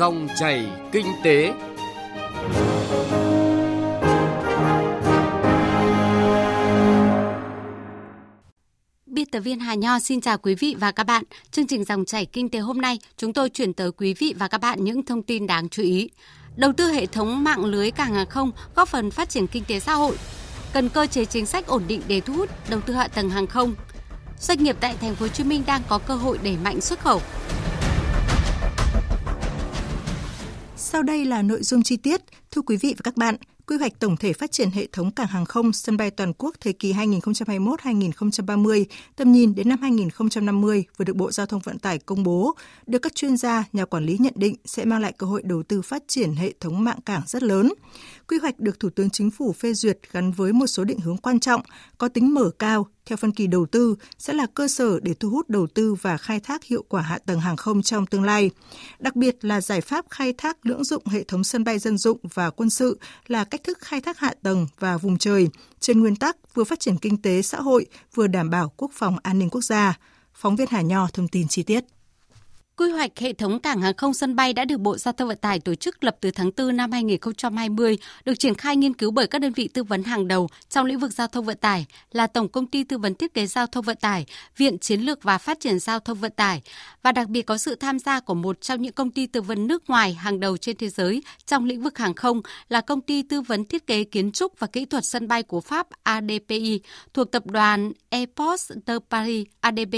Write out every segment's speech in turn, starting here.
Dòng chảy kinh tế. Biên tập viên Hà Nho xin chào quý vị và các bạn. Chương trình dòng chảy kinh tế hôm nay, chúng tôi chuyển tới quý vị và các bạn những thông tin đáng chú ý. Đầu tư hệ thống mạng lưới cảng hàng không góp phần phát triển kinh tế xã hội. Cần cơ chế chính sách ổn định để thu hút đầu tư hạ tầng hàng không. Doanh nghiệp tại thành phố Hồ Chí Minh đang có cơ hội đẩy mạnh xuất khẩu. Sau đây là nội dung chi tiết. Thưa quý vị và các bạn, quy hoạch tổng thể phát triển hệ thống cảng hàng không sân bay toàn quốc thời kỳ 2021-2030, tầm nhìn đến năm 2050 vừa được Bộ Giao thông Vận tải công bố, được các chuyên gia, nhà quản lý nhận định sẽ mang lại cơ hội đầu tư phát triển hệ thống mạng cảng rất lớn. Quy hoạch được Thủ tướng Chính phủ phê duyệt gắn với một số định hướng quan trọng, có tính mở cao theo phân kỳ đầu tư, sẽ là cơ sở để thu hút đầu tư và khai thác hiệu quả hạ tầng hàng không trong tương lai. Đặc biệt là giải pháp khai thác lưỡng dụng hệ thống sân bay dân dụng và quân sự là cách thức khai thác hạ tầng và vùng trời trên nguyên tắc vừa phát triển kinh tế xã hội, vừa đảm bảo quốc phòng an ninh quốc gia. Phóng viên Hà Nho thông tin chi tiết. Quy hoạch hệ thống cảng hàng không sân bay đã được Bộ Giao thông Vận tải tổ chức lập từ tháng 4 năm 2020, được triển khai nghiên cứu bởi các đơn vị tư vấn hàng đầu trong lĩnh vực giao thông vận tải là Tổng công ty tư vấn thiết kế giao thông vận tải, Viện Chiến lược và Phát triển giao thông vận tải và đặc biệt có sự tham gia của một trong những công ty tư vấn nước ngoài hàng đầu trên thế giới trong lĩnh vực hàng không là công ty tư vấn thiết kế kiến trúc và kỹ thuật sân bay của Pháp ADPI thuộc tập đoàn Airports de Paris ADB.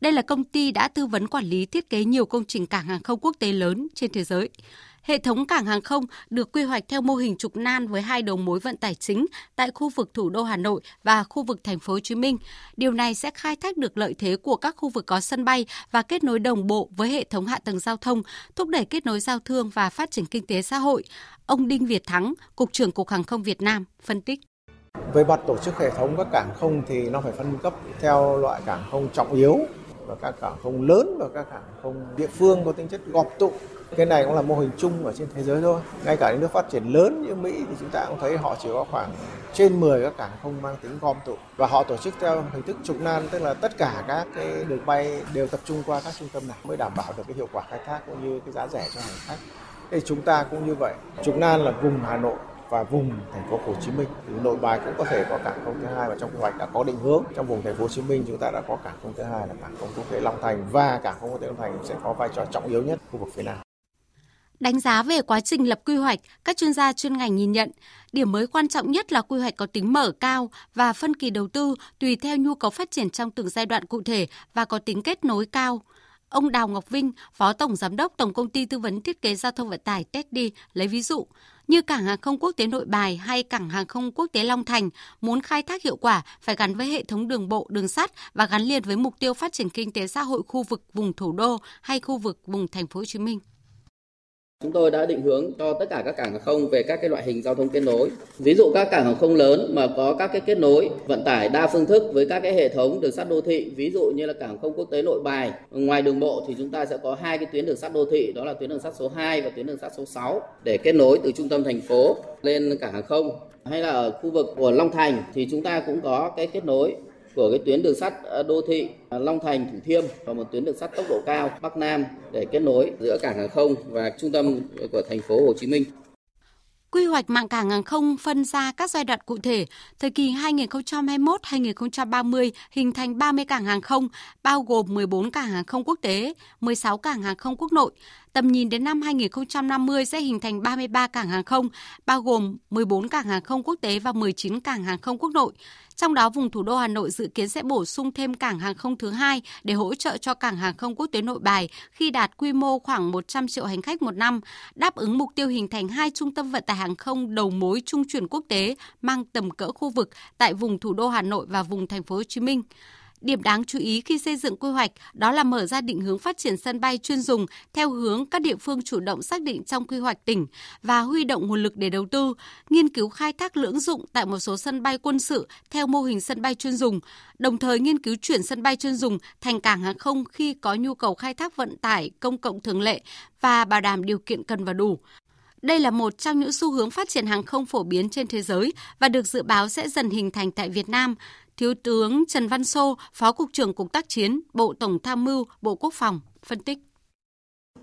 Đây là công ty đã tư vấn quản lý thiết kế nhiều nhiều công trình cảng hàng không quốc tế lớn trên thế giới. Hệ thống cảng hàng không được quy hoạch theo mô hình trục nan với hai đầu mối vận tải chính tại khu vực thủ đô Hà Nội và khu vực thành phố Hồ Chí Minh. Điều này sẽ khai thác được lợi thế của các khu vực có sân bay và kết nối đồng bộ với hệ thống hạ tầng giao thông, thúc đẩy kết nối giao thương và phát triển kinh tế xã hội. Ông Đinh Việt Thắng, Cục trưởng Cục Hàng không Việt Nam phân tích. Về mặt tổ chức hệ thống các cảng không thì nó phải phân cấp theo loại cảng không trọng yếu và các cảng không lớn và các cảng không địa phương có tính chất gọp tụ. Cái này cũng là mô hình chung ở trên thế giới thôi. Ngay cả những nước phát triển lớn như mỹ thì chúng ta cũng thấy họ chỉ có khoảng trên 10 các cảng không mang tính gom tụ. Và họ tổ chức theo hình thức trục nan, tức là tất cả các cái đường bay đều tập trung qua các trung tâm này mới đảm bảo được cái hiệu quả khai thác cũng như cái giá rẻ cho hành khách. Thì chúng ta cũng như vậy. Trục nan là vùng hà nội và vùng thành phố Hồ Chí Minh. Thì nội bài cũng có thể có cảng không thứ hai và trong quy hoạch đã có định hướng trong vùng thành phố Hồ Chí Minh chúng ta đã có cảng không thứ hai là cảng không quốc tế Long Thành và cảng không quốc tế Long Thành sẽ có vai trò trọng yếu nhất khu vực phía Nam. Đánh giá về quá trình lập quy hoạch, các chuyên gia chuyên ngành nhìn nhận, điểm mới quan trọng nhất là quy hoạch có tính mở cao và phân kỳ đầu tư tùy theo nhu cầu phát triển trong từng giai đoạn cụ thể và có tính kết nối cao. Ông Đào Ngọc Vinh, Phó Tổng Giám đốc Tổng Công ty Tư vấn Thiết kế Giao thông Vận tải Teddy lấy ví dụ, như cảng hàng không quốc tế Nội Bài hay cảng hàng không quốc tế Long Thành muốn khai thác hiệu quả phải gắn với hệ thống đường bộ, đường sắt và gắn liền với mục tiêu phát triển kinh tế xã hội khu vực vùng thủ đô hay khu vực vùng thành phố Hồ Chí Minh. Chúng tôi đã định hướng cho tất cả các cảng hàng không về các cái loại hình giao thông kết nối. Ví dụ các cảng hàng không lớn mà có các cái kết nối vận tải đa phương thức với các cái hệ thống đường sắt đô thị, ví dụ như là cảng không quốc tế Nội Bài. Ngoài đường bộ thì chúng ta sẽ có hai cái tuyến đường sắt đô thị, đó là tuyến đường sắt số 2 và tuyến đường sắt số 6 để kết nối từ trung tâm thành phố lên cảng hàng không. Hay là ở khu vực của Long Thành thì chúng ta cũng có cái kết nối của cái tuyến đường sắt ờ, đô thị ờ, Long Thành Thủ Thiêm và một tuyến đường sắt tốc độ cao Bắc Nam để kết nối giữa cảng hàng không và trung tâm của thành phố Hồ Chí Minh. Quy hoạch mạng cảng hàng không phân ra các giai đoạn cụ thể, thời kỳ 2021-2030 hình thành 30 cảng hàng không, bao gồm 14 cảng hàng không quốc tế, 16 cảng hàng không quốc nội. Tầm nhìn đến năm 2050 sẽ hình thành 33 cảng hàng không, bao gồm 14 cảng hàng không quốc tế và 19 cảng hàng không quốc nội. Trong đó, vùng thủ đô Hà Nội dự kiến sẽ bổ sung thêm cảng hàng không thứ hai để hỗ trợ cho cảng hàng không quốc tế nội bài khi đạt quy mô khoảng 100 triệu hành khách một năm, đáp ứng mục tiêu hình thành hai trung tâm vận tải hàng không đầu mối trung chuyển quốc tế mang tầm cỡ khu vực tại vùng thủ đô Hà Nội và vùng thành phố Hồ Chí Minh. Điểm đáng chú ý khi xây dựng quy hoạch đó là mở ra định hướng phát triển sân bay chuyên dùng theo hướng các địa phương chủ động xác định trong quy hoạch tỉnh và huy động nguồn lực để đầu tư, nghiên cứu khai thác lưỡng dụng tại một số sân bay quân sự theo mô hình sân bay chuyên dùng, đồng thời nghiên cứu chuyển sân bay chuyên dùng thành cảng hàng không khi có nhu cầu khai thác vận tải công cộng thường lệ và bảo đảm điều kiện cần và đủ. Đây là một trong những xu hướng phát triển hàng không phổ biến trên thế giới và được dự báo sẽ dần hình thành tại Việt Nam. Thiếu tướng Trần Văn Sô, Phó Cục trưởng Cục Tác chiến, Bộ Tổng Tham mưu, Bộ Quốc phòng, phân tích.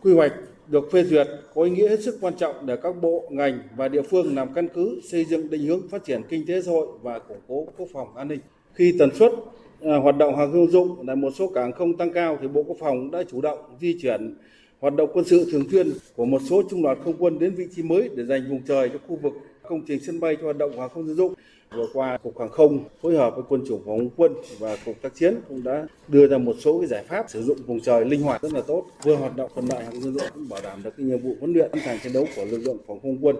Quy hoạch được phê duyệt có ý nghĩa hết sức quan trọng để các bộ, ngành và địa phương làm căn cứ xây dựng định hướng phát triển kinh tế xã hội và củng cố quốc phòng an ninh. Khi tần suất à, hoạt động hàng không dụng tại một số cảng không tăng cao thì Bộ Quốc phòng đã chủ động di chuyển hoạt động quân sự thường xuyên của một số trung đoàn không quân đến vị trí mới để dành vùng trời cho khu vực công trình sân bay cho hoạt động hàng không dân dụng. Vừa qua, Cục Hàng không phối hợp với Quân chủng Phòng không quân và Cục tác chiến cũng đã đưa ra một số cái giải pháp sử dụng vùng trời linh hoạt rất là tốt, vừa hoạt động thuận lợi hàng dân dụng cũng bảo đảm được cái nhiệm vụ huấn luyện sẵn sàng chiến đấu của lực lượng phòng không quân.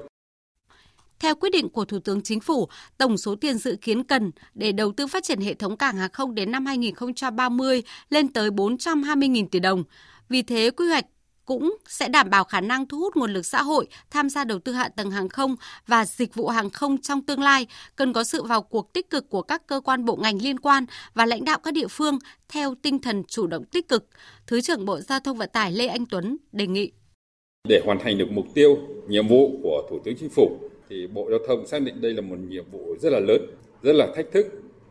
Theo quyết định của Thủ tướng Chính phủ, tổng số tiền dự kiến cần để đầu tư phát triển hệ thống cảng hàng không đến năm 2030 lên tới 420.000 tỷ đồng. Vì thế, quy hoạch cũng sẽ đảm bảo khả năng thu hút nguồn lực xã hội tham gia đầu tư hạ tầng hàng không và dịch vụ hàng không trong tương lai, cần có sự vào cuộc tích cực của các cơ quan bộ ngành liên quan và lãnh đạo các địa phương theo tinh thần chủ động tích cực. Thứ trưởng Bộ Giao thông Vận tải Lê Anh Tuấn đề nghị. Để hoàn thành được mục tiêu, nhiệm vụ của Thủ tướng Chính phủ thì Bộ Giao thông xác định đây là một nhiệm vụ rất là lớn, rất là thách thức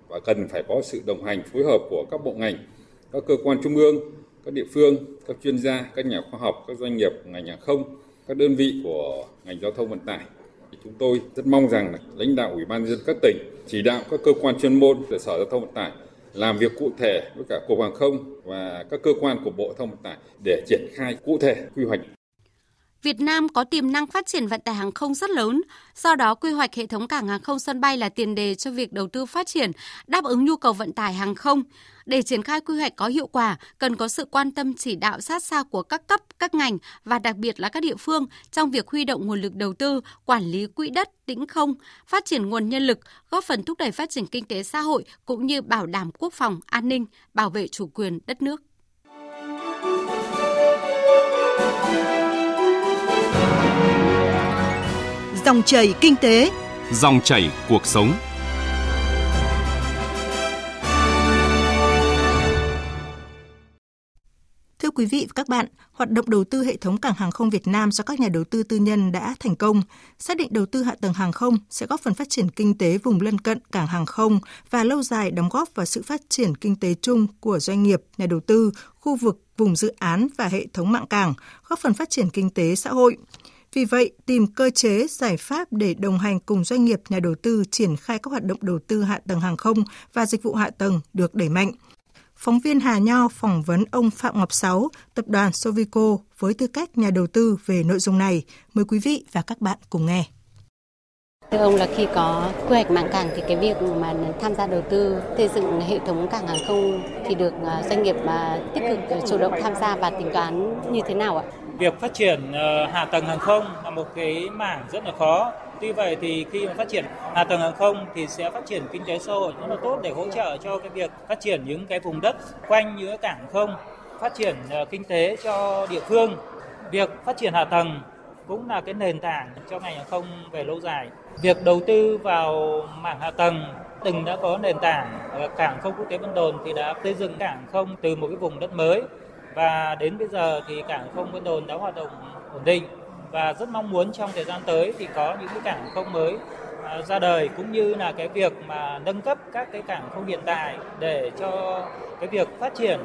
và cần phải có sự đồng hành phối hợp của các bộ ngành, các cơ quan trung ương, các địa phương, các chuyên gia, các nhà khoa học, các doanh nghiệp ngành hàng không, các đơn vị của ngành giao thông vận tải. Chúng tôi rất mong rằng lãnh đạo Ủy ban dân các tỉnh chỉ đạo các cơ quan chuyên môn của Sở Giao thông Vận tải làm việc cụ thể với cả Cục Hàng không và các cơ quan của Bộ Giao thông Vận tải để triển khai cụ thể quy hoạch Việt Nam có tiềm năng phát triển vận tải hàng không rất lớn, do đó quy hoạch hệ thống cảng hàng không sân bay là tiền đề cho việc đầu tư phát triển, đáp ứng nhu cầu vận tải hàng không. Để triển khai quy hoạch có hiệu quả, cần có sự quan tâm chỉ đạo sát sao của các cấp, các ngành và đặc biệt là các địa phương trong việc huy động nguồn lực đầu tư, quản lý quỹ đất, tĩnh không, phát triển nguồn nhân lực, góp phần thúc đẩy phát triển kinh tế xã hội cũng như bảo đảm quốc phòng, an ninh, bảo vệ chủ quyền đất nước. Dòng chảy kinh tế, dòng chảy cuộc sống. Thưa quý vị và các bạn, hoạt động đầu tư hệ thống cảng hàng không Việt Nam do các nhà đầu tư tư nhân đã thành công. Xác định đầu tư hạ tầng hàng không sẽ góp phần phát triển kinh tế vùng lân cận cảng hàng không và lâu dài đóng góp vào sự phát triển kinh tế chung của doanh nghiệp, nhà đầu tư, khu vực, vùng dự án và hệ thống mạng cảng, góp phần phát triển kinh tế xã hội. Vì vậy, tìm cơ chế, giải pháp để đồng hành cùng doanh nghiệp, nhà đầu tư triển khai các hoạt động đầu tư hạ tầng hàng không và dịch vụ hạ tầng được đẩy mạnh. Phóng viên Hà Nho phỏng vấn ông Phạm Ngọc Sáu, tập đoàn Sovico với tư cách nhà đầu tư về nội dung này. Mời quý vị và các bạn cùng nghe. Thưa ông là khi có quy hoạch mạng cảng thì cái việc mà tham gia đầu tư xây dựng hệ thống cảng hàng không thì được à, doanh nghiệp mà tích cực chủ động tham gia và tính toán như thế nào ạ? Việc phát triển ờ, hạ tầng hàng không là một cái mảng rất là khó. Tuy vậy thì khi mà phát triển hạ tầng hàng không thì sẽ phát triển kinh tế xã hội rất là tốt để hỗ trợ cho cái việc phát triển những cái vùng đất quanh những cảng không, phát triển ờ, kinh tế cho địa phương. Việc phát triển hạ tầng cũng là cái nền tảng cho ngành hàng không về lâu dài. Việc đầu tư vào mảng hạ tầng từng đã có nền tảng ờ, cảng không quốc tế Vân Đồn thì đã xây dựng cảng không từ một cái vùng đất mới và đến bây giờ thì cảng không Vân Đồn đã hoạt động ổn định. Và rất mong muốn trong thời gian tới thì có những cái cảng không mới à, ra đời, cũng như là cái việc mà nâng cấp các cái cảng không hiện tại để cho cái việc phát triển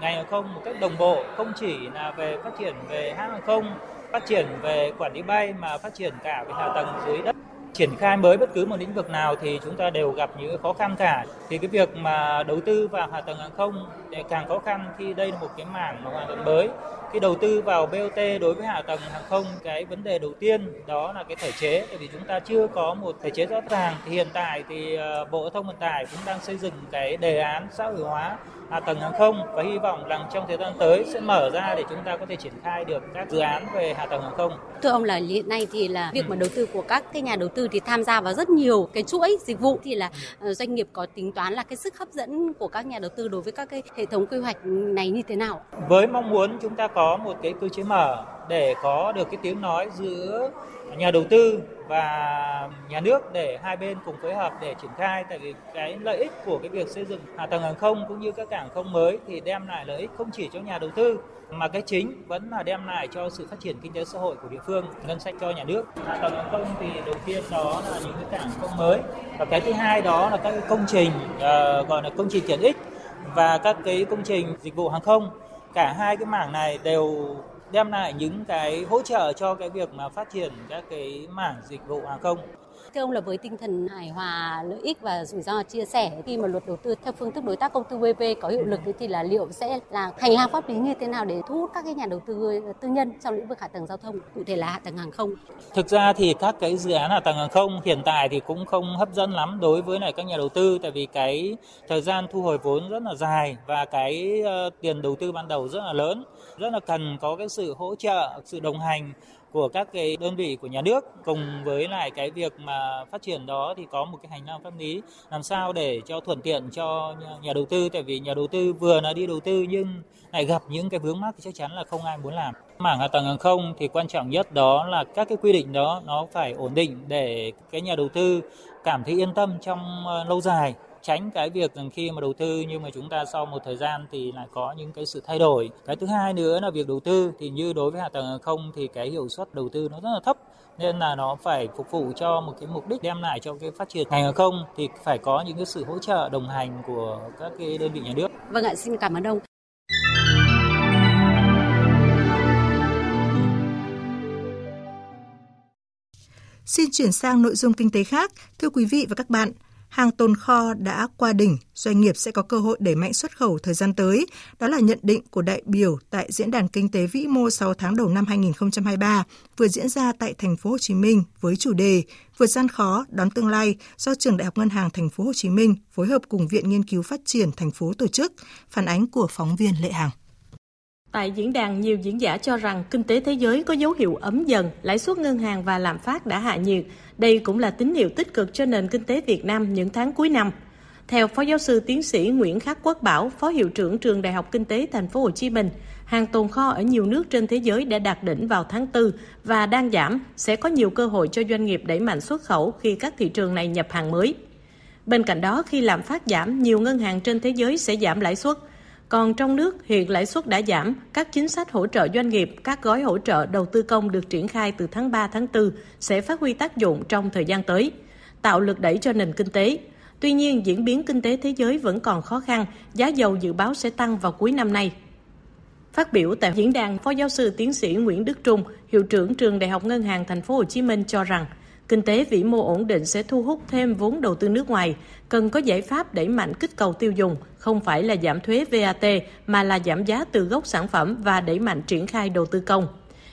ngành hàng không một cách đồng bộ, không chỉ là về phát triển về hãng hàng không, phát triển về quản lý bay mà phát triển cả về hạ tầng dưới đất triển khai mới bất cứ một lĩnh vực nào thì chúng ta đều gặp những khó khăn cả. Thì cái việc mà đầu tư vào hạ tầng hàng không để càng khó khăn khi đây là một cái mảng mà hoàn toàn mới khi đầu tư vào BOT đối với hạ tầng hàng không cái vấn đề đầu tiên đó là cái thể chế tại vì chúng ta chưa có một thể chế rõ ràng thì hiện tại thì ờ, Bộ Giao thông Vận tải cũng đang xây dựng cái đề án xã hội hóa hạ tầng hàng không và hy vọng rằng trong thời gian tới sẽ mở ra để chúng ta có thể triển khai được các dự án về hạ tầng hàng không. Thưa ông là hiện nay thì là việc mà đầu tư của các cái nhà đầu tư thì tham gia vào rất nhiều cái chuỗi dịch vụ thì là ờ, doanh nghiệp có tính toán là cái sức hấp dẫn của các nhà đầu tư đối với các cái hệ thống quy hoạch này như thế nào? Với mong muốn chúng ta có một cái cơ chế mở để có được cái tiếng nói giữa nhà đầu tư và nhà nước để hai bên cùng phối hợp để triển khai. Tại vì cái lợi ích của cái việc xây dựng hạ tầng hàng không cũng như các cảng không mới thì đem lại lợi ích không chỉ cho nhà đầu tư mà cái chính vẫn là đem lại cho sự phát triển kinh tế xã hội của địa phương ngân sách cho nhà nước. Hạ tầng hàng không thì đầu tiên đó là những cái cảng không mới và cái thứ hai đó là các công trình uh, gọi là công trình tiện ích và các cái công trình dịch vụ hàng không cả hai cái mảng này đều đem lại những cái hỗ trợ cho cái việc mà phát triển các cái mảng dịch vụ hàng không. Thưa ông là với tinh thần hài hòa lợi ích và rủi ro chia sẻ khi mà luật đầu tư theo phương thức đối tác công tư PPP có hiệu lực thì là liệu sẽ là hành lang pháp lý như thế nào để thu hút các cái nhà đầu tư ờ, tư nhân trong lĩnh vực hạ tầng giao thông, cụ thể là hạ tầng hàng không? Thực ra thì các cái dự án hạ tầng hàng không hiện tại thì cũng không hấp dẫn lắm đối với lại các nhà đầu tư tại vì cái thời gian thu hồi vốn rất là dài và cái ờ, tiền đầu tư ban đầu rất là lớn, rất là cần có cái sự hỗ trợ, sự đồng hành của các cái đơn vị của nhà nước cùng với lại cái việc mà phát triển đó thì có một cái hành lang pháp lý làm sao để cho thuận tiện cho nhà đầu tư tại vì nhà đầu tư vừa là đi đầu tư nhưng lại gặp những cái vướng mắc thì chắc chắn là không ai muốn làm. Mảng hạ tầng hàng không thì quan trọng nhất đó là các cái quy định đó nó phải ổn định để cái nhà đầu tư cảm thấy yên tâm trong ờ, lâu dài tránh cái việc rằng khi mà đầu tư nhưng mà chúng ta sau một thời gian thì lại có những cái sự thay đổi. Cái thứ hai nữa là việc đầu tư thì như đối với hạ tầng hàng không thì cái hiệu suất đầu tư nó rất là thấp nên là nó phải phục vụ cho một cái mục đích đem lại cho cái phát triển ngành hàng không thì phải có những cái sự hỗ trợ đồng hành của các cái đơn vị nhà nước. Vâng ạ, xin cảm ơn ông. Xin chuyển sang nội dung kinh tế khác. Thưa quý vị và các bạn, hàng tồn kho đã qua đỉnh, doanh nghiệp sẽ có cơ hội đẩy mạnh xuất khẩu thời gian tới. Đó là nhận định của đại biểu tại Diễn đàn Kinh tế Vĩ mô 6 tháng đầu năm 2023 vừa diễn ra tại thành phố Hồ Chí Minh với chủ đề Vượt gian khó đón tương lai do Trường Đại học Ngân hàng thành phố Hồ Chí Minh phối hợp cùng Viện Nghiên cứu Phát triển thành phố tổ chức. Phản ánh của phóng viên Lệ Hằng. Tại diễn đàn, nhiều diễn giả cho rằng kinh tế thế giới có dấu hiệu ấm dần, lãi suất ngân hàng và lạm phát đã hạ nhiệt. Đây cũng là tín hiệu tích cực cho nền kinh tế Việt Nam những tháng cuối năm. Theo Phó giáo sư tiến sĩ Nguyễn Khắc Quốc Bảo, Phó hiệu trưởng trường Đại học Kinh tế Thành phố Hồ Chí Minh, hàng tồn kho ở nhiều nước trên thế giới đã đạt đỉnh vào tháng 4 và đang giảm, sẽ có nhiều cơ hội cho doanh nghiệp đẩy mạnh xuất khẩu khi các thị trường này nhập hàng mới. Bên cạnh đó, khi lạm phát giảm, nhiều ngân hàng trên thế giới sẽ giảm lãi suất. Còn trong nước, hiện lãi suất đã giảm, các chính sách hỗ trợ doanh nghiệp, các gói hỗ trợ đầu tư công được triển khai từ tháng 3 tháng 4 sẽ phát huy tác dụng trong thời gian tới, tạo lực đẩy cho nền kinh tế. Tuy nhiên, diễn biến kinh tế thế giới vẫn còn khó khăn, giá dầu dự báo sẽ tăng vào cuối năm nay. Phát biểu tại diễn đàn, Phó giáo sư tiến sĩ Nguyễn Đức Trung, hiệu trưởng trường Đại học Ngân hàng Thành phố Hồ Chí Minh cho rằng, kinh tế vĩ mô ổn định sẽ thu hút thêm vốn đầu tư nước ngoài, cần có giải pháp đẩy mạnh kích cầu tiêu dùng, không phải là giảm thuế VAT mà là giảm giá từ gốc sản phẩm và đẩy mạnh triển khai đầu tư công.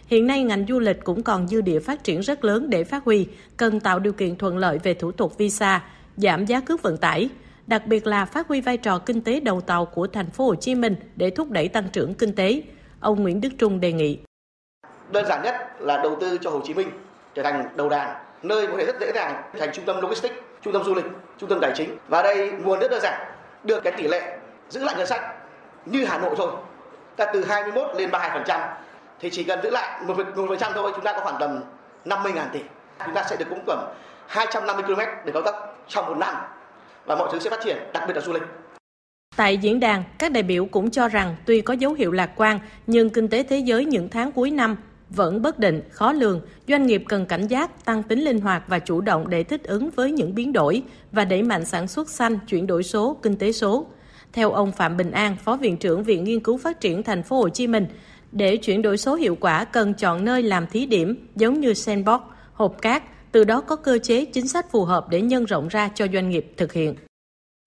Hiện nay ngành du lịch cũng còn dư địa phát triển rất lớn để phát huy, cần tạo điều kiện thuận lợi về thủ tục visa, giảm giá cước vận tải, đặc biệt là phát huy vai trò kinh tế đầu tàu của thành phố Hồ Chí Minh để thúc đẩy tăng trưởng kinh tế. Ông Nguyễn Đức Trung đề nghị. Đơn giản nhất là đầu tư cho Hồ Chí Minh trở thành đầu đàn nơi có thể rất dễ dàng thành trung tâm logistics, trung tâm du lịch, trung tâm tài chính. Và đây nguồn rất đơn giản, được cái tỷ lệ giữ lại ngân sách như Hà Nội thôi, ta từ 21 lên 32% thì chỉ cần giữ lại một phần trăm thôi chúng ta có khoảng tầm 50 ngàn tỷ. Chúng ta sẽ được cũng tầm 250 km để cao tốc trong một năm và mọi thứ sẽ phát triển, đặc biệt là du lịch. Tại diễn đàn, các đại biểu cũng cho rằng tuy có dấu hiệu lạc quan, nhưng kinh tế thế giới những tháng cuối năm vẫn bất định, khó lường, doanh nghiệp cần cảnh giác, tăng tính linh hoạt và chủ động để thích ứng với những biến đổi và đẩy mạnh sản xuất xanh, chuyển đổi số, kinh tế số. Theo ông Phạm Bình An, Phó Viện trưởng Viện Nghiên cứu Phát triển Thành phố Hồ Chí Minh, để chuyển đổi số hiệu quả cần chọn nơi làm thí điểm giống như sandbox, hộp cát, từ đó có cơ chế chính sách phù hợp để nhân rộng ra cho doanh nghiệp thực hiện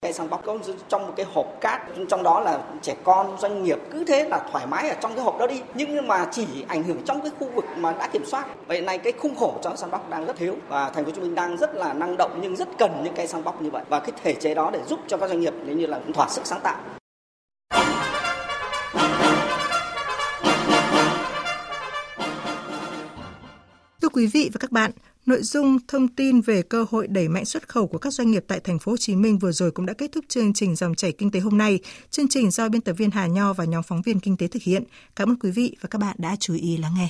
cái sandbox bóc có trong một cái hộp cát trong đó là trẻ con doanh nghiệp cứ thế là thoải mái ở trong cái hộp đó đi. Nhưng mà chỉ ảnh hưởng trong cái khu vực mà đã kiểm soát. Vậy này cái khung khổ cho sandbox đang rất thiếu và thành phố Hồ Chí Minh đang rất là năng động nhưng rất cần những cây sandbox như vậy. Và cái thể chế đó để giúp cho các doanh nghiệp nếu như là thỏa sức sáng tạo. Thưa quý vị và các bạn, Nội dung thông tin về cơ hội đẩy mạnh xuất khẩu của các doanh nghiệp tại thành phố Hồ Chí Minh vừa rồi cũng đã kết thúc chương trình dòng chảy kinh tế hôm nay. Chương trình do biên tập viên Hà Nho và nhóm phóng viên kinh tế thực hiện. Cảm ơn quý vị và các bạn đã chú ý lắng nghe.